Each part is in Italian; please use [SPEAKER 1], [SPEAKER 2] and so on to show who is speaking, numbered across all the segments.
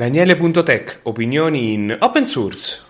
[SPEAKER 1] Daniele.tech, opinioni in open source.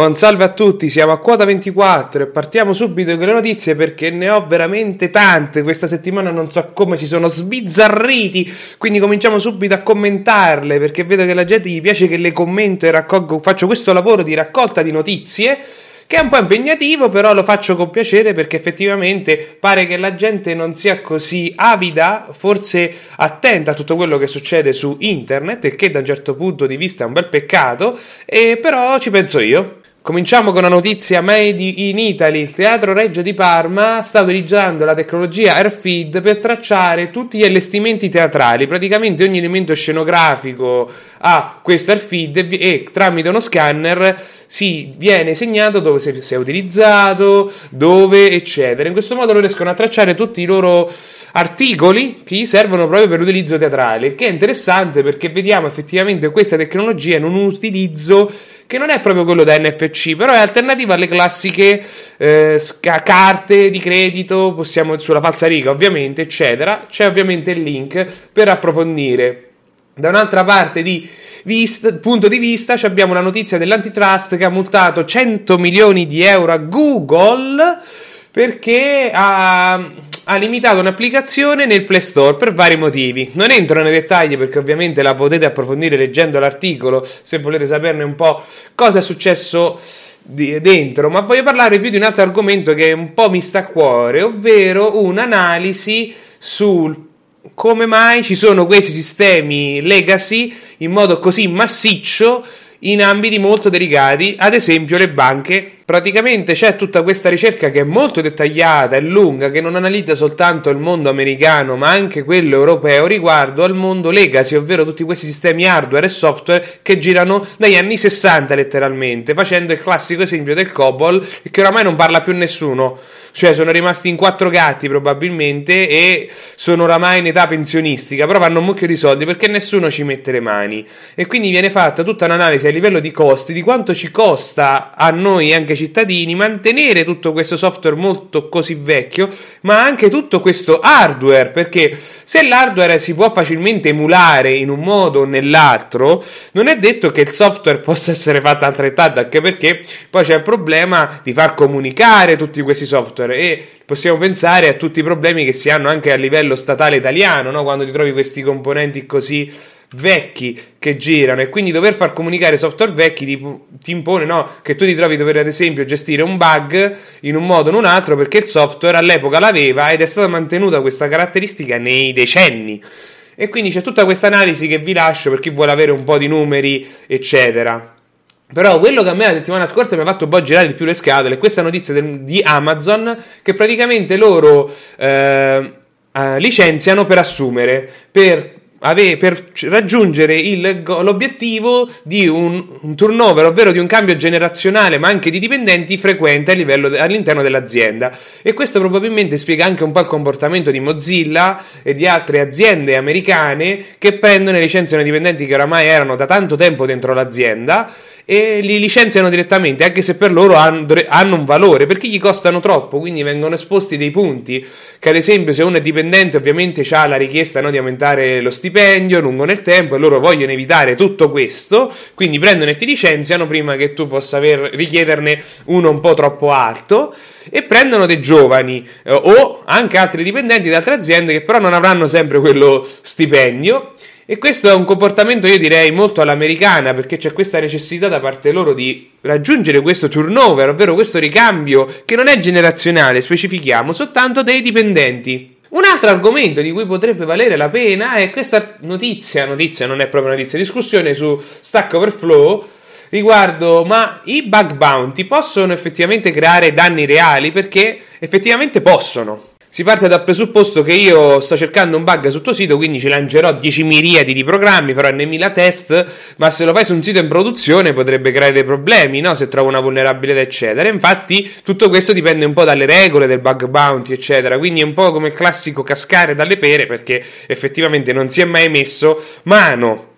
[SPEAKER 1] Buon salve a tutti, siamo a quota 24 e partiamo subito con le notizie perché ne ho veramente tante. Questa settimana non so come si sono sbizzarriti, quindi cominciamo subito a commentarle perché vedo che la gente gli piace che le commento e raccolgo, faccio questo lavoro di raccolta di notizie che è un po' impegnativo, però lo faccio con piacere perché effettivamente pare che la gente non sia così avida, forse attenta a tutto quello che succede su internet, il che da un certo punto di vista è un bel peccato, e però ci penso io. Cominciamo con una notizia made in Italy. Il Teatro Reggio di Parma sta utilizzando la tecnologia AirFeed per tracciare tutti gli allestimenti teatrali. Praticamente ogni elemento scenografico ha questo AirFeed e, e tramite uno scanner si viene segnato dove si è utilizzato, dove eccetera. In questo modo loro riescono a tracciare tutti i loro articoli che gli servono proprio per l'utilizzo teatrale, che è interessante perché vediamo effettivamente questa tecnologia in un utilizzo che non è proprio quello da NFC, però è alternativa alle classiche eh, carte di credito, possiamo sulla falsa riga ovviamente, eccetera. C'è ovviamente il link per approfondire. Da un'altra parte di vista, punto di vista abbiamo la notizia dell'antitrust che ha multato 100 milioni di euro a Google perché ha, ha, limitato un'applicazione nel Play Store per vari motivi. Non entro nei dettagli perché ovviamente la potete approfondire leggendo l'articolo se volete saperne un po' cosa è successo dentro, ma voglio parlare più di un altro argomento che un po' mi sta a cuore, ovvero un'analisi sul come mai ci sono questi sistemi legacy in modo così massiccio in ambiti molto delicati, ad esempio le banche praticamente c'è tutta questa ricerca che è molto dettagliata e lunga, che non analizza soltanto il mondo americano, ma anche quello europeo riguardo al mondo legacy, ovvero tutti questi sistemi hardware e software che girano dagli anni 60 letteralmente, facendo il classico esempio del COBOL, che oramai non parla più nessuno. Cioè sono rimasti in quattro gatti probabilmente e sono oramai in età pensionistica, però vanno un mucchio di soldi perché nessuno ci mette le mani. E quindi viene fatta tutta un'analisi a livello di costi di quanto ci costa a noi anche cittadini mantenere tutto questo software molto così vecchio, ma anche tutto questo hardware, perché se l'hardware si può facilmente emulare in un modo o nell'altro, non è detto che il software possa essere fatto altrettanto, anche perché poi c'è il problema di far comunicare tutti questi software e possiamo pensare a tutti i problemi che si hanno anche a livello statale italiano, no? quando ti trovi questi componenti così vecchi che girano. E quindi dover far comunicare software vecchi ti, ti impone no, che tu ti trovi dover ad esempio gestire un bug in un modo o in un altro perché il software all'epoca l'aveva ed è stata mantenuta questa caratteristica nei decenni. E quindi c'è tutta questa analisi che vi lascio per chi vuole avere un po' di numeri eccetera però quello che a me la settimana scorsa mi ha fatto un po' girare di più le scatole è questa notizia del, di Amazon che praticamente loro eh, eh, licenziano per assumere, per ave, per raggiungere il, l'obiettivo di un, un, turnover, ovvero di un cambio generazionale, ma anche di dipendenti frequente livello, all'interno dell'azienda. E questo probabilmente spiega anche un po' il comportamento di Mozilla e di altre aziende americane che prendono e licenziano dipendenti che oramai erano da tanto tempo dentro l'azienda e li licenziano direttamente, anche se per loro hanno un valore, perché gli costano troppo, quindi vengono esposti dei punti, che ad esempio se uno è dipendente ovviamente ha la richiesta no, di aumentare lo stipendio lungo nel tempo e loro vogliono evitare tutto questo, quindi prendono e ti licenziano prima che tu possa aver, richiederne uno un po' troppo alto e prendono dei giovani eh, o anche altri dipendenti di altre aziende che però non avranno sempre quello stipendio e questo è un comportamento, io direi, molto all'americana, perché c'è questa necessità da parte loro di raggiungere questo turnover, ovvero questo ricambio che non è generazionale, specifichiamo, soltanto dei dipendenti. Un altro argomento di cui potrebbe valere la pena è questa notizia, notizia non è proprio notizia, discussione su Stack Overflow riguardo ma i bug bounty possono effettivamente creare danni reali perché effettivamente possono. Si parte dal presupposto che io sto cercando un bug sul tuo sito, quindi ci lancerò 10 miriadi di programmi, farò n.000 test, ma se lo fai su un sito in produzione potrebbe creare dei problemi, no? se trovo una vulnerabilità, eccetera. Infatti tutto questo dipende un po' dalle regole del bug bounty, eccetera, quindi è un po' come il classico cascare dalle pere perché effettivamente non si è mai messo mano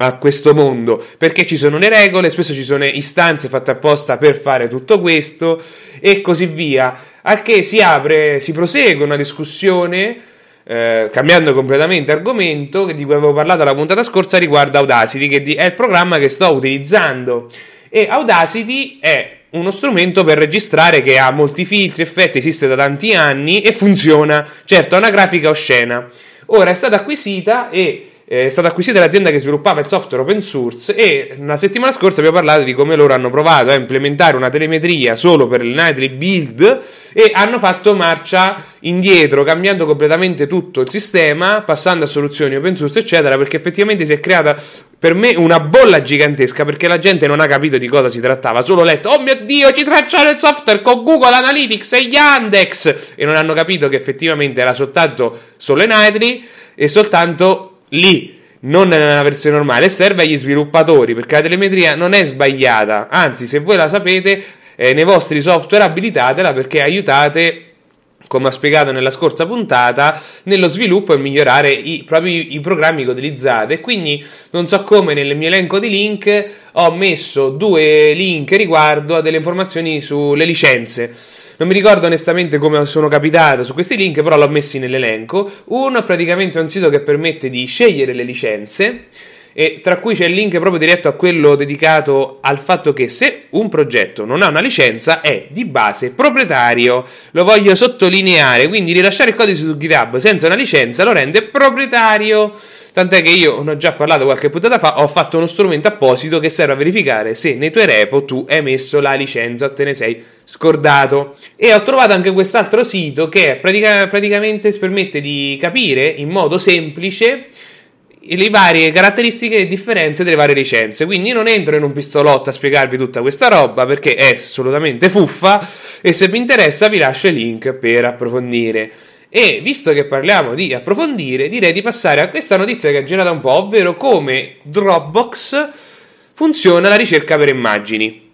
[SPEAKER 1] a questo mondo perché ci sono le regole, spesso ci sono istanze fatte apposta per fare tutto questo e così via. Al che si apre, si prosegue una discussione. Eh, cambiando completamente argomento di cui avevo parlato la puntata scorsa riguarda Audacity che è il programma che sto utilizzando e Audacity è uno strumento per registrare che ha molti filtri, effetti, esiste da tanti anni e funziona. Certo, ha una grafica oscena. Ora è stata acquisita e è stata acquisita l'azienda che sviluppava il software open source e la settimana scorsa abbiamo parlato di come loro hanno provato a implementare una telemetria solo per il Nightly Build e hanno fatto marcia indietro, cambiando completamente tutto il sistema, passando a soluzioni open source, eccetera, perché effettivamente si è creata per me una bolla gigantesca perché la gente non ha capito di cosa si trattava, solo letto, oh mio dio, ci tracciano il software con Google Analytics e Yandex! E non hanno capito che effettivamente era soltanto solo Nightly e soltanto lì non nella versione normale, serve agli sviluppatori perché la telemetria non è sbagliata, anzi se voi la sapete eh, nei vostri software abilitatela perché aiutate come ho spiegato nella scorsa puntata, nello sviluppo e migliorare i, proprio i programmi che utilizzate. Quindi non so come nel mio elenco di link ho messo due link riguardo a delle informazioni sulle licenze. Non mi ricordo onestamente come sono capitato su questi link, però l'ho messi nell'elenco. Uno è praticamente un sito che permette di scegliere le licenze e tra cui c'è il link proprio diretto a quello dedicato al fatto che se un progetto non ha una licenza è di base proprietario. Lo voglio sottolineare, quindi rilasciare il codice su GitHub senza una licenza lo rende proprietario. Tant'è che io, ne ho già parlato qualche puntata fa, ho fatto uno strumento apposito che serve a verificare se nei tuoi repo tu hai messo la licenza o te ne sei scordato. E ho trovato anche quest'altro sito che pratica- praticamente permette di capire in modo semplice le varie caratteristiche e differenze delle varie licenze. Quindi non entro in un pistolotto a spiegarvi tutta questa roba perché è assolutamente fuffa e se vi interessa vi lascio il link per approfondire. E visto che parliamo di approfondire, direi di passare a questa notizia che ha girato un po', ovvero come Dropbox funziona la ricerca per immagini.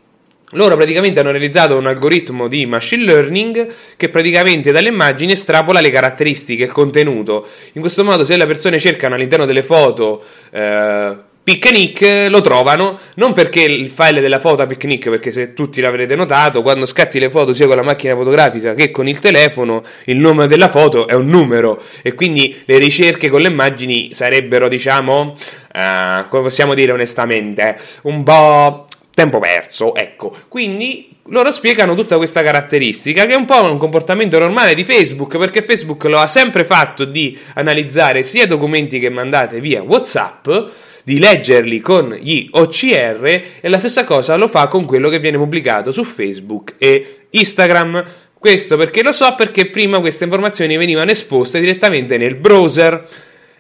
[SPEAKER 1] Loro praticamente hanno realizzato un algoritmo di machine learning che praticamente dalle immagini estrapola le caratteristiche, il contenuto. In questo modo se le persone cercano all'interno delle foto eh, Picnic lo trovano non perché il file della foto a Picnic, perché se tutti l'avrete notato, quando scatti le foto sia con la macchina fotografica che con il telefono, il nome della foto è un numero e quindi le ricerche con le immagini sarebbero, diciamo, uh, come possiamo dire onestamente, un po' tempo perso, ecco. Quindi loro spiegano tutta questa caratteristica che è un po' un comportamento normale di Facebook, perché Facebook lo ha sempre fatto di analizzare sia documenti che mandate via WhatsApp di leggerli con gli OCR e la stessa cosa lo fa con quello che viene pubblicato su Facebook e Instagram. Questo perché lo so perché prima queste informazioni venivano esposte direttamente nel browser.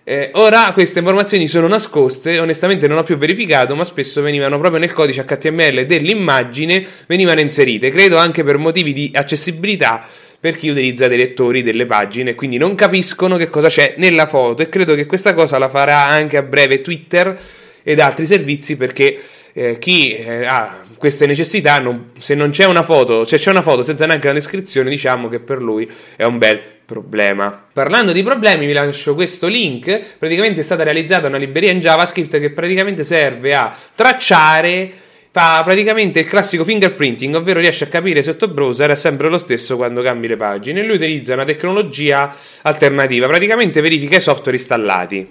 [SPEAKER 1] Eh, ora queste informazioni sono nascoste, onestamente non ho più verificato, ma spesso venivano proprio nel codice HTML dell'immagine, venivano inserite, credo anche per motivi di accessibilità per chi utilizza dei lettori delle pagine quindi non capiscono che cosa c'è nella foto e credo che questa cosa la farà anche a breve Twitter ed altri servizi perché eh, chi eh, ha queste necessità, non, se non c'è una foto, se c'è una foto senza neanche una descrizione, diciamo che per lui è un bel problema. Parlando di problemi, vi lascio questo link. Praticamente è stata realizzata una libreria in JavaScript che praticamente serve a tracciare fa praticamente il classico fingerprinting, ovvero riesce a capire se il tuo browser è sempre lo stesso quando cambi le pagine. Lui utilizza una tecnologia alternativa, praticamente verifica i software installati.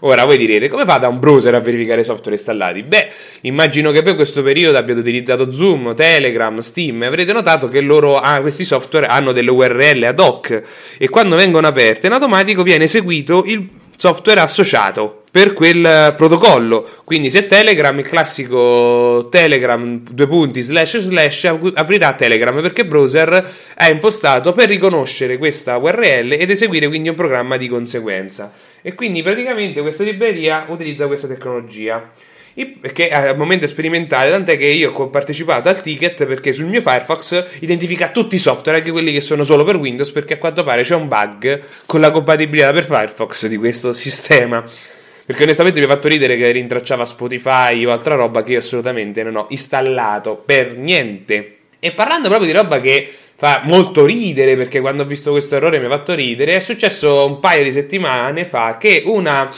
[SPEAKER 1] Ora voi direte, come fa da un browser a verificare i software installati? Beh, immagino che per questo periodo abbiate utilizzato Zoom, Telegram, Steam e avrete notato che loro, ah, questi software hanno delle URL ad hoc e quando vengono aperte in automatico viene eseguito il software associato per quel protocollo. Quindi se Telegram, il classico Telegram due punti slash slash aprirà Telegram perché browser è impostato per riconoscere questa URL ed eseguire quindi un programma di conseguenza. E quindi praticamente questa libreria utilizza questa tecnologia è al momento è sperimentale, tant'è che io ho partecipato al ticket perché sul mio Firefox identifica tutti i software, anche quelli che sono solo per Windows, perché a quanto pare c'è un bug con la compatibilità per Firefox di questo sistema. Perché onestamente mi ha fatto ridere che rintracciava Spotify o altra roba che io assolutamente non ho installato per niente. E parlando proprio di roba che fa molto ridere, perché quando ho visto questo errore mi ha fatto ridere, è successo un paio di settimane fa che una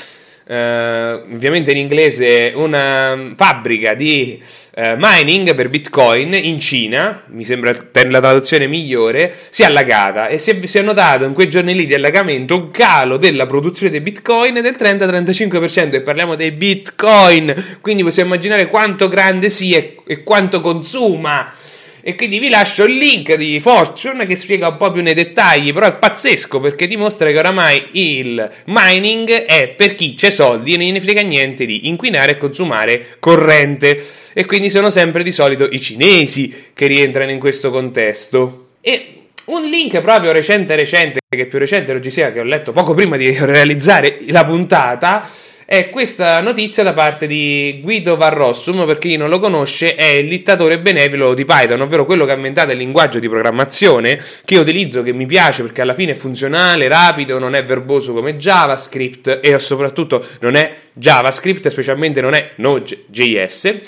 [SPEAKER 1] eh, ovviamente in inglese, una fabbrica di eh, mining per Bitcoin in Cina, mi sembra per la traduzione migliore, si è allagata e si è, si è notato in quei giorni lì di allagamento un calo della produzione dei Bitcoin del 30-35% e parliamo dei Bitcoin, quindi possiamo immaginare quanto grande sia e, e quanto consuma e quindi vi lascio il link di Fortune che spiega un po' più nei dettagli, però è pazzesco perché dimostra che oramai il mining è per chi c'è soldi e non ne frega niente di inquinare e consumare corrente. E quindi sono sempre di solito i cinesi che rientrano in questo contesto. E un link proprio recente recente, che più recente ci sia, che ho letto poco prima di realizzare la puntata, è questa notizia da parte di Guido Varrossum, per chi non lo conosce, è il dittatore benevolo di Python, ovvero quello che ha inventato il linguaggio di programmazione che io utilizzo, che mi piace perché alla fine è funzionale, rapido, non è verboso come JavaScript e soprattutto non è JavaScript, specialmente non è Node.js.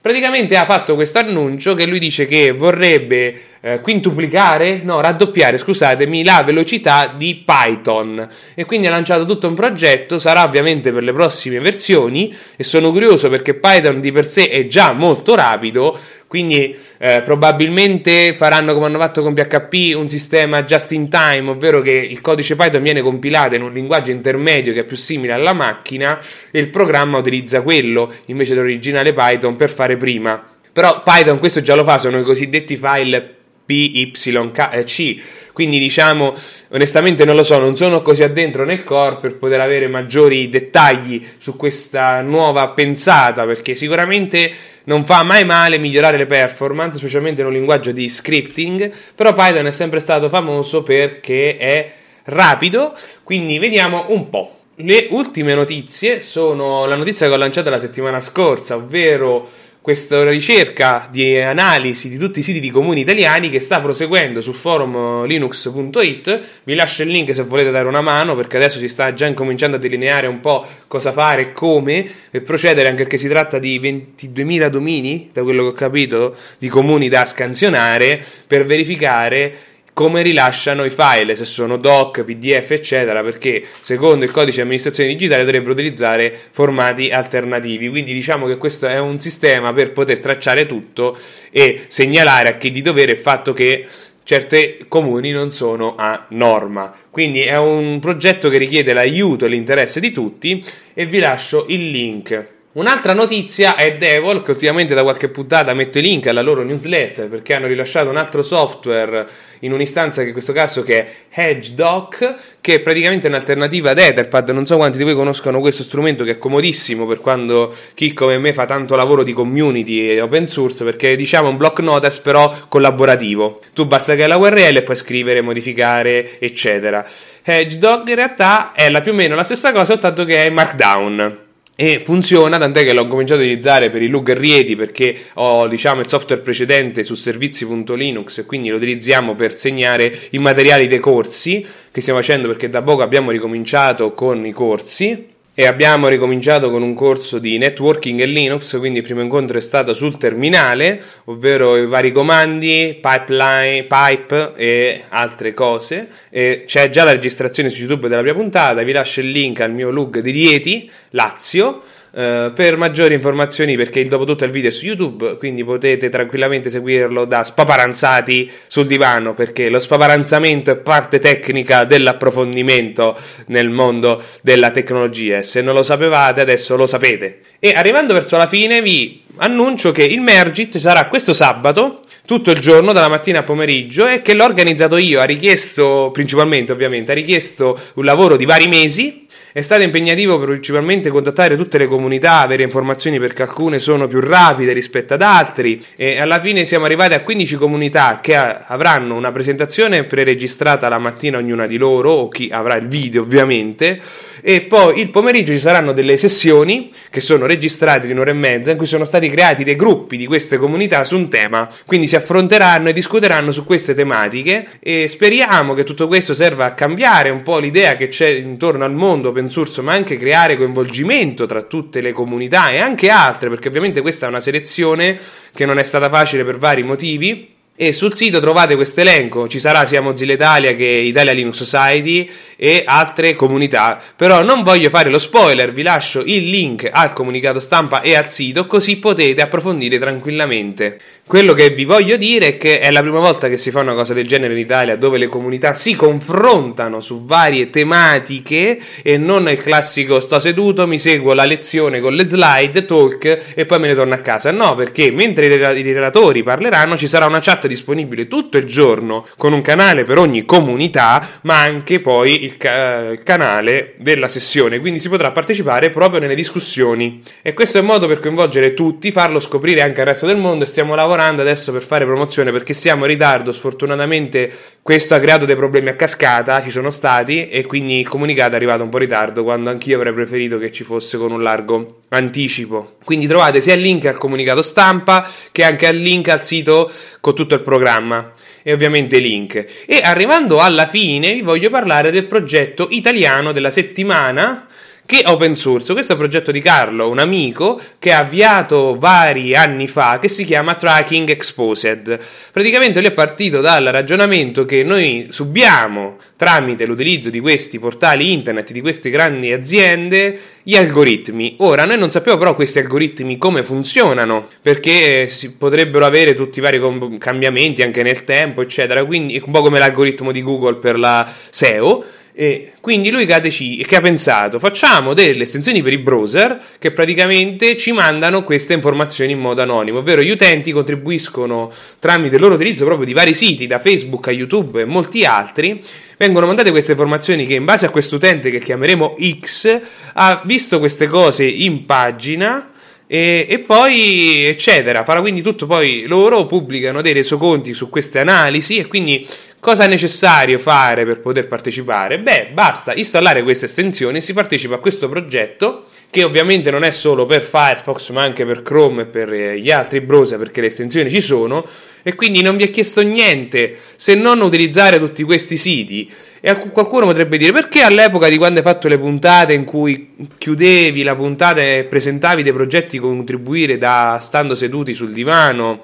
[SPEAKER 1] Praticamente ha fatto questo annuncio che lui dice che vorrebbe eh, quintuplicare, no, raddoppiare, scusatemi, la velocità di Python e quindi ha lanciato tutto un progetto, sarà ovviamente per le prossime versioni e sono curioso perché Python di per sé è già molto rapido, quindi eh, probabilmente faranno come hanno fatto con PHP un sistema just in time, ovvero che il codice Python viene compilato in un linguaggio intermedio che è più simile alla macchina e il programma utilizza quello invece dell'originale Python per fare prima. Però Python questo già lo fa, sono i cosiddetti file PYC. Quindi diciamo, onestamente non lo so, non sono così addentro nel core per poter avere maggiori dettagli su questa nuova pensata, perché sicuramente non fa mai male migliorare le performance, specialmente in un linguaggio di scripting, però Python è sempre stato famoso perché è rapido, quindi vediamo un po'. Le ultime notizie sono la notizia che ho lanciato la settimana scorsa, ovvero questa ricerca di analisi di tutti i siti di comuni italiani che sta proseguendo sul forum linux.it. Vi lascio il link se volete dare una mano perché adesso si sta già incominciando a delineare un po' cosa fare come e procedere anche perché si tratta di 22.000 domini, da quello che ho capito, di comuni da scansionare per verificare come rilasciano i file, se sono doc, pdf, eccetera, perché secondo il codice di amministrazione digitale dovrebbero utilizzare formati alternativi. Quindi diciamo che questo è un sistema per poter tracciare tutto e segnalare a chi di dovere il fatto che certi comuni non sono a norma. Quindi è un progetto che richiede l'aiuto e l'interesse di tutti e vi lascio il link. Un'altra notizia è Devil, che ultimamente da qualche puntata metto i link alla loro newsletter perché hanno rilasciato un altro software in un'istanza che in questo caso è HedgeDoc, che è praticamente un'alternativa ad Etherpad. Non so quanti di voi conoscono questo strumento che è comodissimo per quando chi come me fa tanto lavoro di community e open source perché è diciamo un block notice però collaborativo. Tu basta che hai la URL e puoi scrivere, modificare, eccetera. HedgeDoc in realtà è la più o meno la stessa cosa, soltanto che è Markdown e funziona, tant'è che l'ho cominciato a utilizzare per i log Rieti perché ho diciamo, il software precedente su servizi.linux e quindi lo utilizziamo per segnare i materiali dei corsi che stiamo facendo perché da poco abbiamo ricominciato con i corsi e abbiamo ricominciato con un corso di networking e Linux, quindi il primo incontro è stato sul terminale, ovvero i vari comandi, pipeline, pipe e altre cose. E c'è già la registrazione su YouTube della mia puntata, vi lascio il link al mio log di Rieti, Lazio Uh, per maggiori informazioni, perché dopo tutto il video è su YouTube, quindi potete tranquillamente seguirlo da spaparanzati sul divano, perché lo spaparanzamento è parte tecnica dell'approfondimento nel mondo della tecnologia. Se non lo sapevate, adesso lo sapete. E arrivando verso la fine, vi annuncio che il Mergit sarà questo sabato, tutto il giorno, dalla mattina a pomeriggio, e che l'ho organizzato io. Ha richiesto, principalmente ovviamente, ha richiesto un lavoro di vari mesi è stato impegnativo principalmente contattare tutte le comunità, avere informazioni perché alcune sono più rapide rispetto ad altri. E alla fine siamo arrivati a 15 comunità che avranno una presentazione preregistrata la mattina ognuna di loro o chi avrà il video ovviamente. E poi il pomeriggio ci saranno delle sessioni che sono registrate di un'ora e mezza in cui sono stati creati dei gruppi di queste comunità su un tema, quindi si affronteranno e discuteranno su queste tematiche e speriamo che tutto questo serva a cambiare un po' l'idea che c'è intorno al mondo open source, ma anche creare coinvolgimento tra tutte le comunità e anche altre, perché ovviamente questa è una selezione che non è stata facile per vari motivi e sul sito trovate questo elenco, ci sarà sia Mozilla Italia che Italia Linux Society e altre comunità, però non voglio fare lo spoiler, vi lascio il link al comunicato stampa e al sito così potete approfondire tranquillamente. Quello che vi voglio dire è che è la prima volta che si fa una cosa del genere in Italia dove le comunità si confrontano su varie tematiche e non il classico sto seduto, mi seguo la lezione con le slide, talk e poi me ne torno a casa. No, perché mentre i relatori parleranno ci sarà una chat disponibile tutto il giorno con un canale per ogni comunità, ma anche poi il, ca- il canale della sessione, quindi si potrà partecipare proprio nelle discussioni. E questo è un modo per coinvolgere tutti, farlo scoprire anche al resto del mondo e stiamo lavorando adesso per fare promozione perché siamo in ritardo. Sfortunatamente questo ha creato dei problemi a cascata, ci sono stati e quindi il comunicato è arrivato un po' in ritardo quando anch'io avrei preferito che ci fosse con un largo anticipo. Quindi trovate sia il link al comunicato stampa che anche il link al sito con tutto il programma e ovviamente link. E arrivando alla fine vi voglio parlare del progetto italiano della settimana che open source. Questo è un progetto di Carlo, un amico che ha avviato vari anni fa, che si chiama Tracking Exposed. Praticamente lui è partito dal ragionamento che noi subiamo tramite l'utilizzo di questi portali internet, di queste grandi aziende, gli algoritmi. Ora, noi non sappiamo però questi algoritmi come funzionano, perché si potrebbero avere tutti i vari cambiamenti anche nel tempo, eccetera. Quindi è un po' come l'algoritmo di Google per la SEO e quindi lui che ha, deciso, che ha pensato, facciamo delle estensioni per i browser che praticamente ci mandano queste informazioni in modo anonimo, ovvero gli utenti contribuiscono tramite il loro utilizzo proprio di vari siti, da Facebook a YouTube e molti altri, vengono mandate queste informazioni che in base a questo utente che chiameremo X ha visto queste cose in pagina e, e, poi eccetera. Farà quindi tutto poi loro pubblicano dei resoconti su queste analisi e quindi cosa è necessario fare per poter partecipare? Beh, basta installare questa estensione, si partecipa a questo progetto che ovviamente non è solo per Firefox ma anche per Chrome e per eh, gli altri browser perché le estensioni ci sono e quindi non vi è chiesto niente se non utilizzare tutti questi siti e qualcuno potrebbe dire perché all'epoca di quando hai fatto le puntate in cui chiudevi la puntata e presentavi dei progetti contribuire da stando seduti sul divano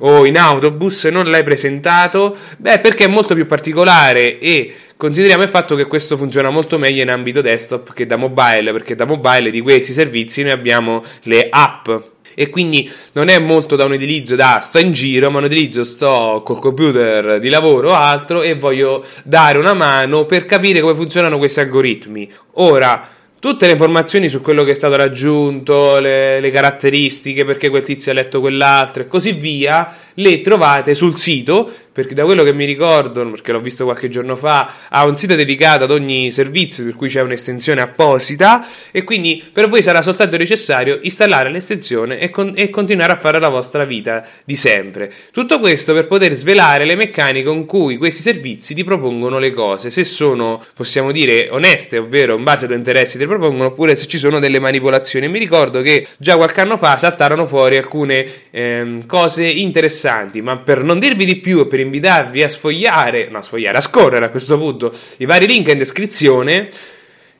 [SPEAKER 1] o in autobus non l'hai presentato? Beh, perché è molto più particolare e consideriamo il fatto che questo funziona molto meglio in ambito desktop che da mobile, perché da mobile di questi servizi noi abbiamo le app e quindi non è molto da un utilizzo da sto in giro, ma un utilizzo sto col computer di lavoro o altro e voglio dare una mano per capire come funzionano questi algoritmi. Ora, tutte le informazioni su quello che è stato raggiunto, le, le, caratteristiche, perché quel tizio ha letto quell'altro e così via, le trovate sul sito perché da quello che mi ricordo, perché l'ho visto qualche giorno fa, ha un sito dedicato ad ogni servizio, per cui c'è un'estensione apposita, e quindi per voi sarà soltanto necessario installare l'estensione e, con- e continuare a fare la vostra vita di sempre. Tutto questo per poter svelare le meccaniche con cui questi servizi ti propongono le cose, se sono, possiamo dire, oneste, ovvero in base ai tuoi interessi ti propongono, oppure se ci sono delle manipolazioni. Mi ricordo che già qualche anno fa saltarono fuori alcune ehm, cose interessanti, ma per non dirvi di più e per invitarvi a sfogliare, no, a sfogliare, a scorrere a questo punto i vari link in descrizione.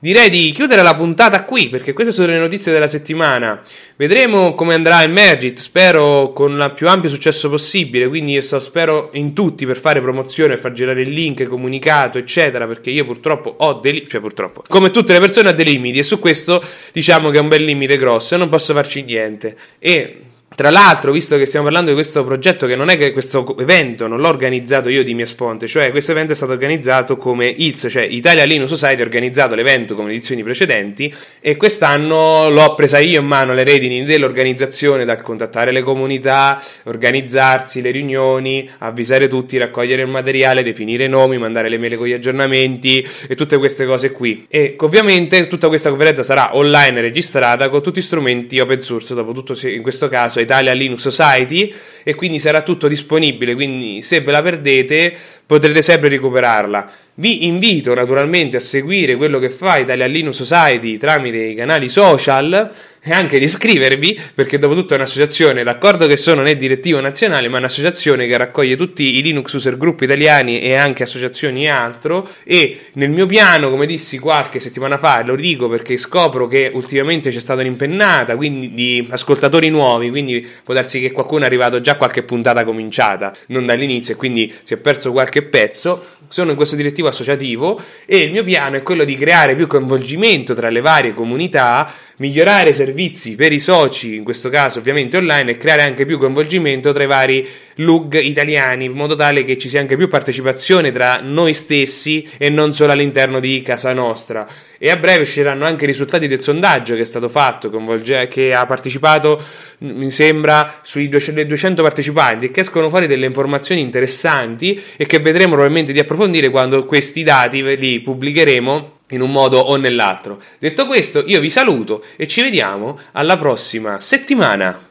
[SPEAKER 1] Direi di chiudere la puntata qui perché queste sono le notizie della settimana. Vedremo come andrà il Mergit. Spero con il più ampio successo possibile. Quindi io sto, spero in tutti per fare promozione, far girare il link, comunicato, eccetera. Perché io purtroppo ho dei limiti. Cioè, purtroppo, come tutte le persone, ho dei limiti. E su questo diciamo che è un bel limite grosso e non posso farci niente. E tra l'altro, visto che stiamo parlando di questo progetto, che non è che questo evento non l'ho organizzato io di mia sponte, cioè questo evento è stato organizzato come ILS, cioè Italia Linux Society ha organizzato l'evento come edizioni precedenti e quest'anno l'ho presa io in mano le redini dell'organizzazione, dal contattare le comunità, organizzarsi, le riunioni, avvisare tutti, raccogliere il materiale, definire i nomi, mandare le mail con gli aggiornamenti e tutte queste cose qui. E ovviamente tutta questa conferenza sarà online registrata con tutti strumenti open source, dopo tutto in questo caso Italia Linux Society e quindi sarà tutto disponibile, quindi se ve la perdete potrete sempre recuperarla. Vi invito naturalmente a seguire quello che fa Italia Linux Society tramite i canali social e anche di iscrivervi, perché dopo tutto è un'associazione, d'accordo che sono né direttivo nazionale, ma un'associazione che raccoglie tutti i Linux user group italiani e anche associazioni e altro, e nel mio piano, come dissi qualche settimana fa, lo dico perché scopro che ultimamente c'è stata un'impennata, quindi di ascoltatori nuovi, quindi può darsi che qualcuno è arrivato già qualche puntata cominciata, non dall'inizio, e quindi si è perso qualche pezzo, sono in questo direttivo associativo e il mio piano è quello di creare più coinvolgimento tra le varie comunità, migliorare i servizi per i soci, in questo caso ovviamente online, e creare anche più coinvolgimento tra i vari LUG italiani, in modo tale che ci sia anche più partecipazione tra noi stessi e non solo all'interno di casa nostra. E a breve usciranno anche i risultati del sondaggio che è stato fatto, che ha partecipato, mi sembra, sui 200 partecipanti, che escono fuori delle informazioni interessanti e che vedremo probabilmente di approfondire quando questi dati li pubblicheremo in un modo o nell'altro. Detto questo, io vi saluto e ci vediamo alla prossima settimana.